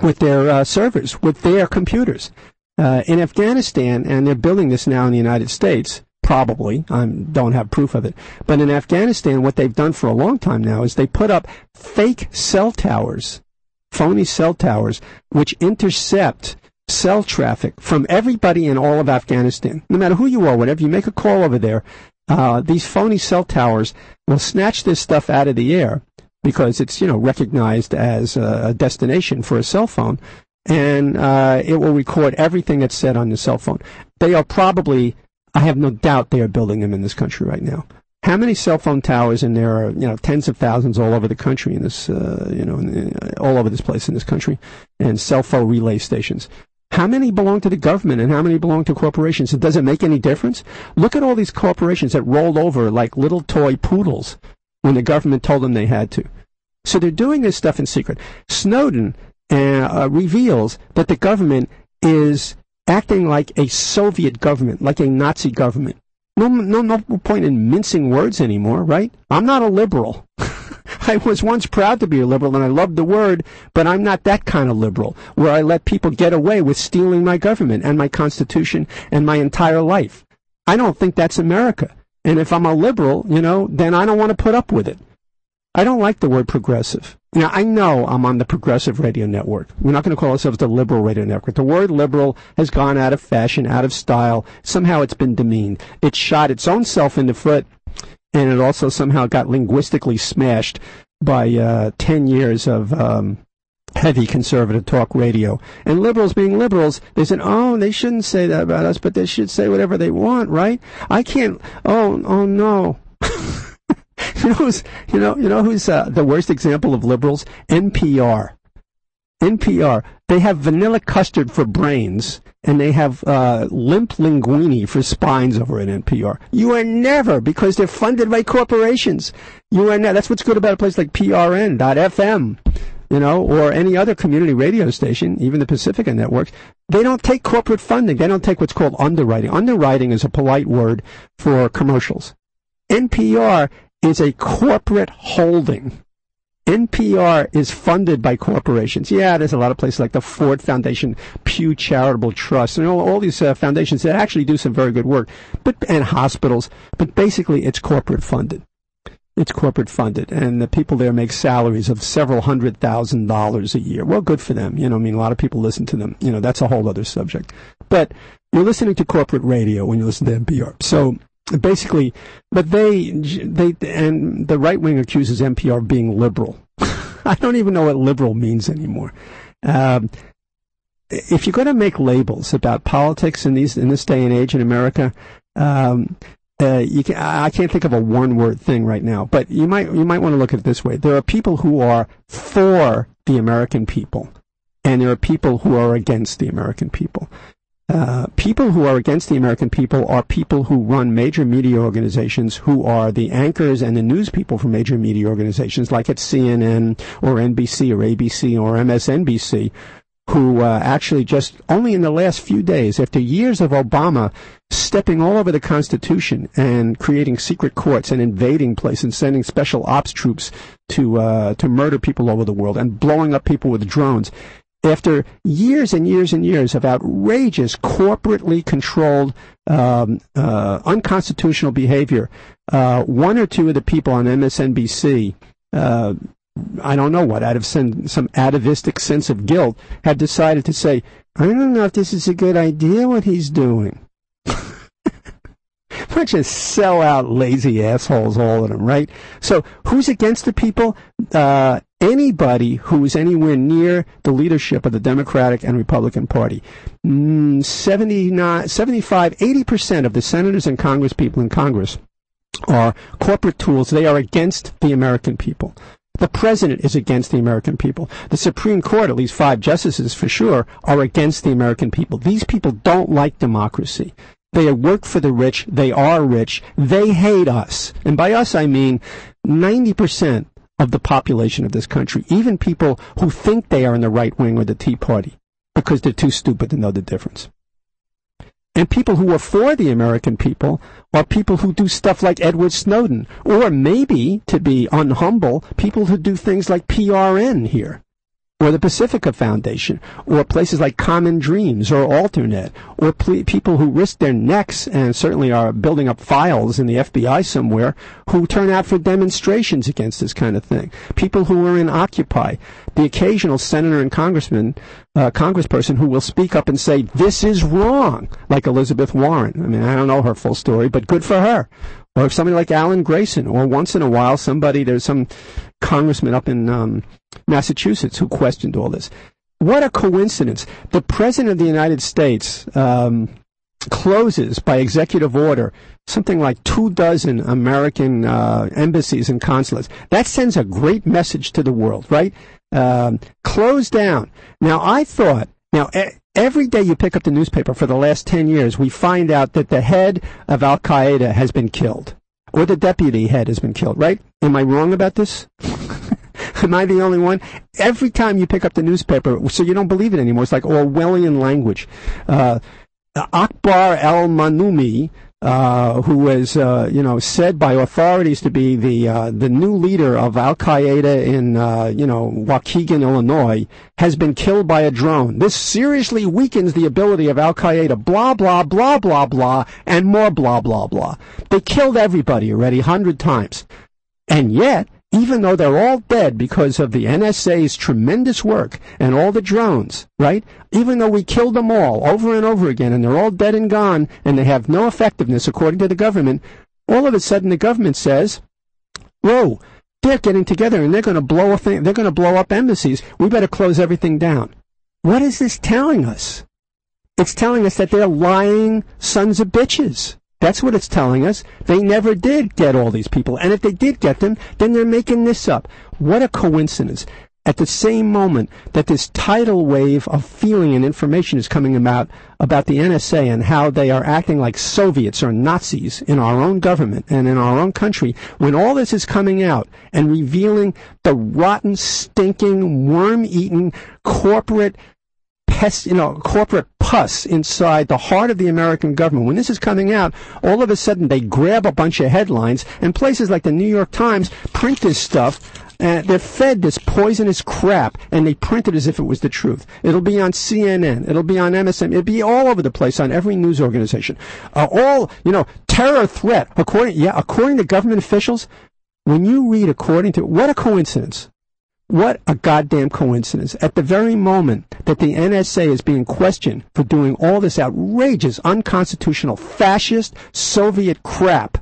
with their uh, servers, with their computers. Uh, in Afghanistan, and they're building this now in the United States probably. I don't have proof of it. But in Afghanistan, what they've done for a long time now is they put up fake cell towers, phony cell towers, which intercept cell traffic from everybody in all of Afghanistan. No matter who you are, whatever, you make a call over there, uh, these phony cell towers will snatch this stuff out of the air because it's, you know, recognized as a destination for a cell phone. And uh, it will record everything that's said on the cell phone. They are probably I have no doubt they are building them in this country right now. How many cell phone towers, and there are you know tens of thousands all over the country in this uh, you know in, uh, all over this place in this country, and cell phone relay stations. How many belong to the government and how many belong to corporations? It Does it make any difference? Look at all these corporations that rolled over like little toy poodles when the government told them they had to. So they're doing this stuff in secret. Snowden uh, uh, reveals that the government is acting like a Soviet government, like a Nazi government. No, no, no point in mincing words anymore, right? I'm not a liberal. I was once proud to be a liberal and I loved the word, but I'm not that kind of liberal where I let people get away with stealing my government and my constitution and my entire life. I don't think that's America. And if I'm a liberal, you know, then I don't want to put up with it. I don't like the word progressive. Now, I know I'm on the progressive radio network. We're not going to call ourselves the liberal radio network. The word liberal has gone out of fashion, out of style. Somehow it's been demeaned. It shot its own self in the foot, and it also somehow got linguistically smashed by uh, 10 years of um, heavy conservative talk radio. And liberals being liberals, they said, oh, they shouldn't say that about us, but they should say whatever they want, right? I can't, oh, oh no. you know who's, you know, you know who's uh, the worst example of liberals? NPR. NPR. They have vanilla custard for brains, and they have uh, limp linguini for spines over at NPR. You are never, because they're funded by corporations. You are never. That's what's good about a place like PRN.FM you know, or any other community radio station, even the Pacifica networks, they don't take corporate funding. They don't take what's called underwriting. Underwriting is a polite word for commercials. NPR is a corporate holding. NPR is funded by corporations. Yeah, there's a lot of places like the Ford Foundation, Pew Charitable Trust, and all, all these uh, foundations that actually do some very good work, but and hospitals. But basically, it's corporate funded. It's corporate funded, and the people there make salaries of several hundred thousand dollars a year. Well, good for them. You know, I mean, a lot of people listen to them. You know, that's a whole other subject. But you're listening to corporate radio when you listen to NPR. So basically, but they, they, and the right wing accuses NPR of being liberal. I don't even know what liberal means anymore. Um, if you're going to make labels about politics in these in this day and age in America, um, uh, you can, I can't think of a one word thing right now, but you might you might want to look at it this way. There are people who are for the American people, and there are people who are against the American people. Uh, people who are against the American people are people who run major media organizations, who are the anchors and the news people for major media organizations, like at CNN or NBC or ABC or MSNBC, who uh, actually just only in the last few days, after years of Obama stepping all over the Constitution and creating secret courts and invading places and sending special ops troops to uh, to murder people all over the world and blowing up people with drones, after years and years and years of outrageous corporately controlled um, uh, unconstitutional behavior, uh, one or two of the people on MSNBC uh, I don't know what, out of some, some atavistic sense of guilt, had decided to say, I don't know if this is a good idea what he's doing. Bunch of sell-out, lazy assholes, all of them, right? So, who's against the people? Uh, anybody who is anywhere near the leadership of the Democratic and Republican Party. Mm, 79, 75, 80% of the senators and congresspeople in Congress are corporate tools. They are against the American people. The president is against the American people. The Supreme Court, at least five justices for sure, are against the American people. These people don't like democracy. They work for the rich. They are rich. They hate us. And by us, I mean 90% of the population of this country, even people who think they are in the right wing or the Tea Party, because they're too stupid to know the difference. And people who are for the American people are people who do stuff like Edward Snowden, or maybe, to be unhumble, people who do things like PRN here or the Pacifica Foundation, or places like Common Dreams or Alternet, or ple- people who risk their necks and certainly are building up files in the FBI somewhere who turn out for demonstrations against this kind of thing. People who are in Occupy, the occasional senator and congressman, uh, congressperson who will speak up and say, this is wrong, like Elizabeth Warren. I mean, I don't know her full story, but good for her or if somebody like Alan Grayson, or once in a while somebody, there's some congressman up in um, Massachusetts who questioned all this. What a coincidence. The President of the United States um, closes by executive order something like two dozen American uh, embassies and consulates. That sends a great message to the world, right? Um, close down. Now, I thought, now, every day you pick up the newspaper for the last 10 years, we find out that the head of Al Qaeda has been killed, or the deputy head has been killed, right? Am I wrong about this? Am I the only one? Every time you pick up the newspaper, so you don't believe it anymore. It's like Orwellian language. Uh, Akbar al-Manumi, uh, who was, uh, you know, said by authorities to be the uh, the new leader of Al Qaeda in, uh, you know, Waukegan, Illinois, has been killed by a drone. This seriously weakens the ability of Al Qaeda. Blah blah blah blah blah, and more blah blah blah. They killed everybody already, hundred times, and yet even though they're all dead because of the NSA's tremendous work and all the drones, right? Even though we killed them all over and over again and they're all dead and gone and they have no effectiveness according to the government, all of a sudden the government says, whoa, they're getting together and they're going to blow a thing, they're going to blow up embassies. We better close everything down. What is this telling us? It's telling us that they're lying sons of bitches. That's what it's telling us. They never did get all these people. And if they did get them, then they're making this up. What a coincidence. At the same moment that this tidal wave of feeling and information is coming about about the NSA and how they are acting like Soviets or Nazis in our own government and in our own country, when all this is coming out and revealing the rotten, stinking, worm-eaten corporate pest, you know, corporate pus inside the heart of the American government. When this is coming out, all of a sudden they grab a bunch of headlines, and places like the New York Times print this stuff. And they're fed this poisonous crap, and they print it as if it was the truth. It'll be on CNN. It'll be on MSN. It'll be all over the place on every news organization. Uh, all you know, terror threat. According, yeah, according to government officials, when you read according to what a coincidence what a goddamn coincidence. At the very moment that the NSA is being questioned for doing all this outrageous, unconstitutional, fascist, Soviet crap,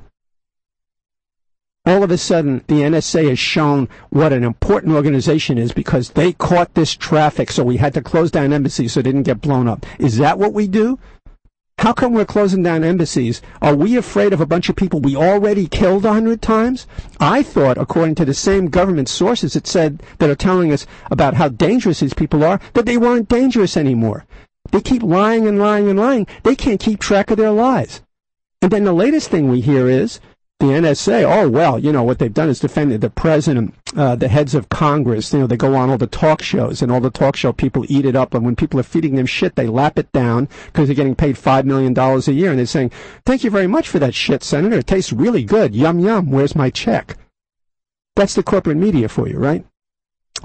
all of a sudden the NSA has shown what an important organization is because they caught this traffic, so we had to close down embassies so it didn't get blown up. Is that what we do? How come we're closing down embassies? Are we afraid of a bunch of people we already killed a hundred times? I thought, according to the same government sources that said that are telling us about how dangerous these people are, that they weren't dangerous anymore. They keep lying and lying and lying. They can't keep track of their lies. And then the latest thing we hear is the NSA, oh well, you know what they've done is defended the president, uh, the heads of Congress. You know they go on all the talk shows, and all the talk show people eat it up. And when people are feeding them shit, they lap it down because they're getting paid five million dollars a year, and they're saying, "Thank you very much for that shit, Senator. It tastes really good. Yum yum. Where's my check?" That's the corporate media for you, right?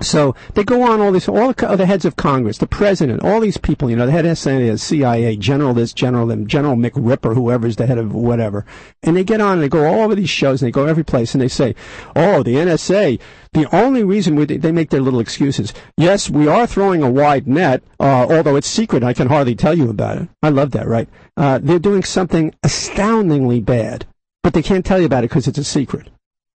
So they go on all this, all the, heads of Congress, the president, all these people, you know, the head of the CIA, general this, general them, General McRipper, whoever's the head of whatever. And they get on and they go all over these shows and they go every place and they say, oh, the NSA, the only reason we, they make their little excuses. Yes, we are throwing a wide net, uh, although it's secret. I can hardly tell you about it. I love that, right? Uh, they're doing something astoundingly bad, but they can't tell you about it because it's a secret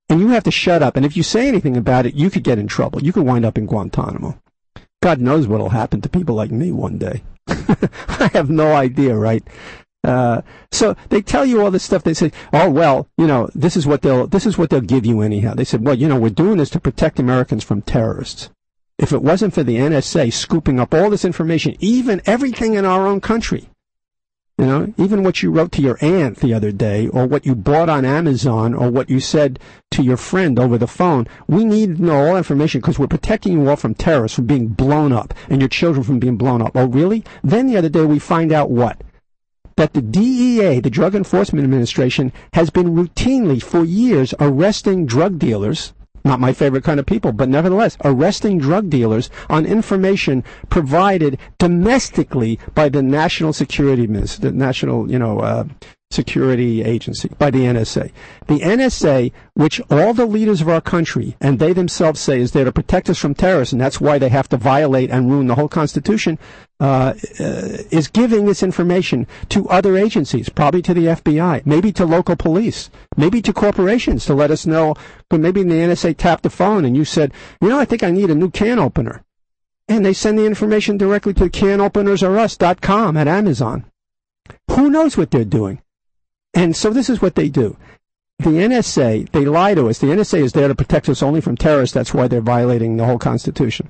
and you have to shut up. And if you say anything about it, you could get in trouble. You could wind up in Guantanamo. God knows what'll happen to people like me one day. I have no idea, right? Uh, so they tell you all this stuff. They say, "Oh well, you know, this is what they'll this is what they'll give you anyhow." They said, "Well, you know, we're doing this to protect Americans from terrorists. If it wasn't for the NSA scooping up all this information, even everything in our own country, you know, even what you wrote to your aunt the other day, or what you bought on Amazon, or what you said to your friend over the phone, we need to know all information because we're protecting you all from terrorists from being blown up, and your children from being blown up. Oh, really? Then the other day we find out what? That the DEA, the Drug Enforcement Administration, has been routinely for years arresting drug dealers not my favorite kind of people, but nevertheless, arresting drug dealers on information provided domestically by the National Security, the National, you know, uh, Security Agency, by the NSA. The NSA, which all the leaders of our country and they themselves say is there to protect us from terrorists, and that's why they have to violate and ruin the whole Constitution, uh, uh, is giving this information to other agencies, probably to the FBI, maybe to local police, maybe to corporations to let us know. But maybe the NSA tapped the phone and you said, you know, I think I need a new can opener. And they send the information directly to canopenersorus.com at Amazon. Who knows what they're doing? And so this is what they do. The NSA, they lie to us. The NSA is there to protect us only from terrorists. That's why they're violating the whole Constitution.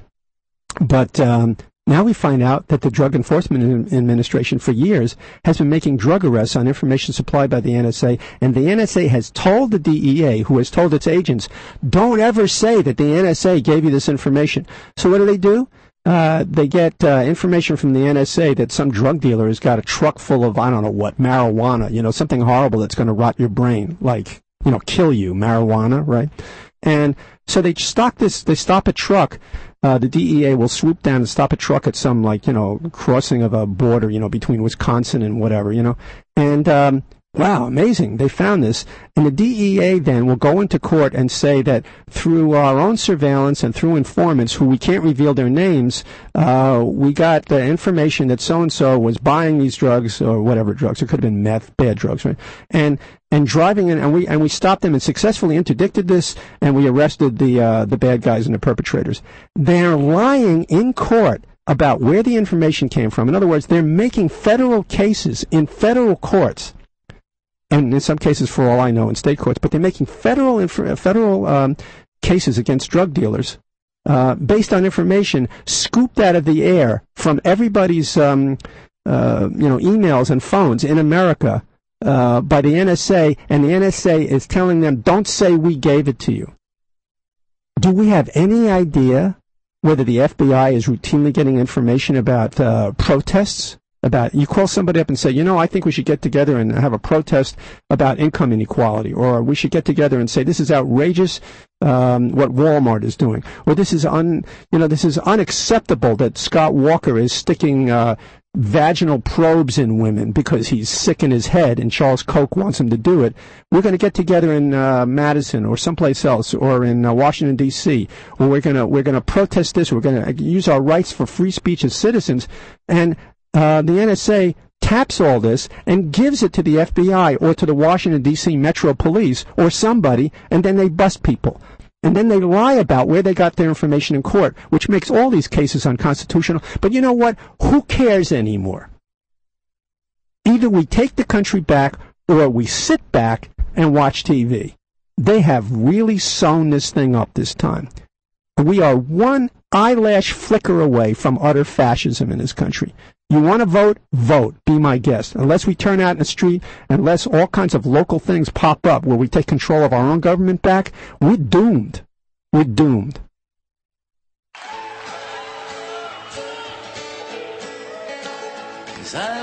But um, now we find out that the Drug Enforcement Administration for years has been making drug arrests on information supplied by the NSA, and the NSA has told the DEA, who has told its agents, don't ever say that the NSA gave you this information. So what do they do? Uh, they get uh, information from the NSA that some drug dealer has got a truck full of I don't know what marijuana, you know, something horrible that's going to rot your brain, like you know, kill you, marijuana, right? And so they stop this. They stop a truck. Uh, the DEA will swoop down and stop a truck at some like you know crossing of a border, you know, between Wisconsin and whatever, you know, and um, Wow, amazing. They found this. And the DEA then will go into court and say that through our own surveillance and through informants who we can't reveal their names, uh, we got the information that so and so was buying these drugs or whatever drugs. It could have been meth, bad drugs, right? And and driving in, and we and we stopped them and successfully interdicted this, and we arrested the uh, the bad guys and the perpetrators. They're lying in court about where the information came from. In other words, they're making federal cases in federal courts and in some cases, for all I know, in state courts. But they're making federal inf- federal um, cases against drug dealers uh, based on information scooped out of the air from everybody's um, uh, you know emails and phones in America uh, by the NSA, and the NSA is telling them, "Don't say we gave it to you." Do we have any idea whether the FBI is routinely getting information about uh, protests about you call somebody up and say, you know, I think we should get together and have a protest about income inequality, or we should get together and say this is outrageous um, what Walmart is doing, or this is un, you know, this is unacceptable that Scott Walker is sticking. Uh, vaginal probes in women because he's sick in his head and Charles Koch wants him to do it. We're going to get together in uh, Madison or someplace else or in uh, Washington D.C. or we're going to we're going to protest this. We're going to use our rights for free speech as citizens. And uh, the NSA taps all this and gives it to the FBI or to the Washington, D.C. Metro Police or somebody, and then they bust people. And then they lie about where they got their information in court, which makes all these cases unconstitutional. But you know what? Who cares anymore? Either we take the country back or we sit back and watch TV. They have really sewn this thing up this time. We are one eyelash flicker away from utter fascism in this country. You want to vote? Vote. Be my guest. Unless we turn out in the street, unless all kinds of local things pop up where we take control of our own government back, we're doomed. We're doomed. As I